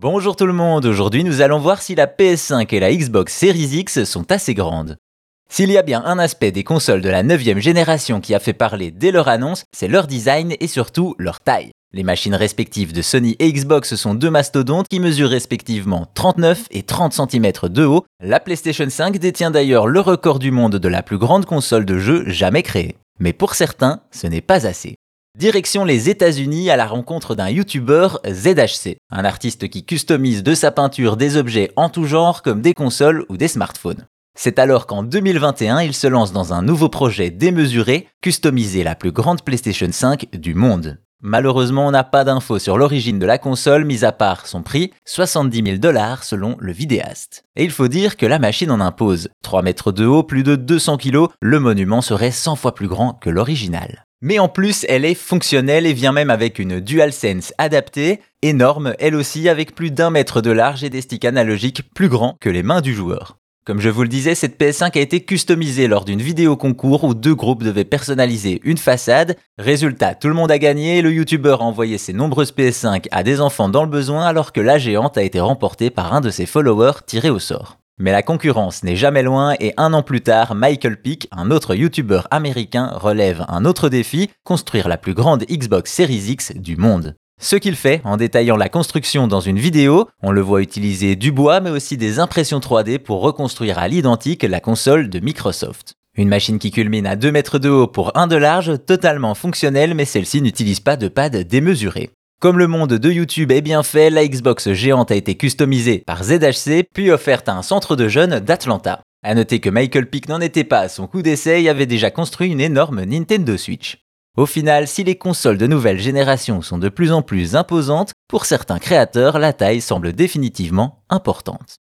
Bonjour tout le monde, aujourd'hui nous allons voir si la PS5 et la Xbox Series X sont assez grandes. S'il y a bien un aspect des consoles de la 9ème génération qui a fait parler dès leur annonce, c'est leur design et surtout leur taille. Les machines respectives de Sony et Xbox sont deux mastodontes qui mesurent respectivement 39 et 30 cm de haut. La PlayStation 5 détient d'ailleurs le record du monde de la plus grande console de jeu jamais créée. Mais pour certains, ce n'est pas assez. Direction les États-Unis à la rencontre d'un YouTuber ZHC, un artiste qui customise de sa peinture des objets en tout genre comme des consoles ou des smartphones. C'est alors qu'en 2021, il se lance dans un nouveau projet démesuré, customiser la plus grande PlayStation 5 du monde. Malheureusement, on n'a pas d'infos sur l'origine de la console, mis à part son prix, 70 000 dollars selon le vidéaste. Et il faut dire que la machine en impose. 3 mètres de haut, plus de 200 kg, le monument serait 100 fois plus grand que l'original. Mais en plus, elle est fonctionnelle et vient même avec une DualSense adaptée, énorme elle aussi avec plus d'un mètre de large et des sticks analogiques plus grands que les mains du joueur. Comme je vous le disais, cette PS5 a été customisée lors d'une vidéo concours où deux groupes devaient personnaliser une façade. Résultat, tout le monde a gagné, le youtubeur a envoyé ses nombreuses PS5 à des enfants dans le besoin alors que la géante a été remportée par un de ses followers tiré au sort. Mais la concurrence n'est jamais loin et un an plus tard, Michael Pick, un autre YouTuber américain, relève un autre défi, construire la plus grande Xbox Series X du monde. Ce qu'il fait en détaillant la construction dans une vidéo, on le voit utiliser du bois mais aussi des impressions 3D pour reconstruire à l'identique la console de Microsoft. Une machine qui culmine à 2 mètres de haut pour 1 de large, totalement fonctionnelle mais celle-ci n'utilise pas de pad démesuré. Comme le monde de YouTube est bien fait, la Xbox géante a été customisée par ZHC puis offerte à un centre de jeunes d'Atlanta. A noter que Michael Pick n'en était pas à son coup d'essai et avait déjà construit une énorme Nintendo Switch. Au final, si les consoles de nouvelle génération sont de plus en plus imposantes, pour certains créateurs, la taille semble définitivement importante.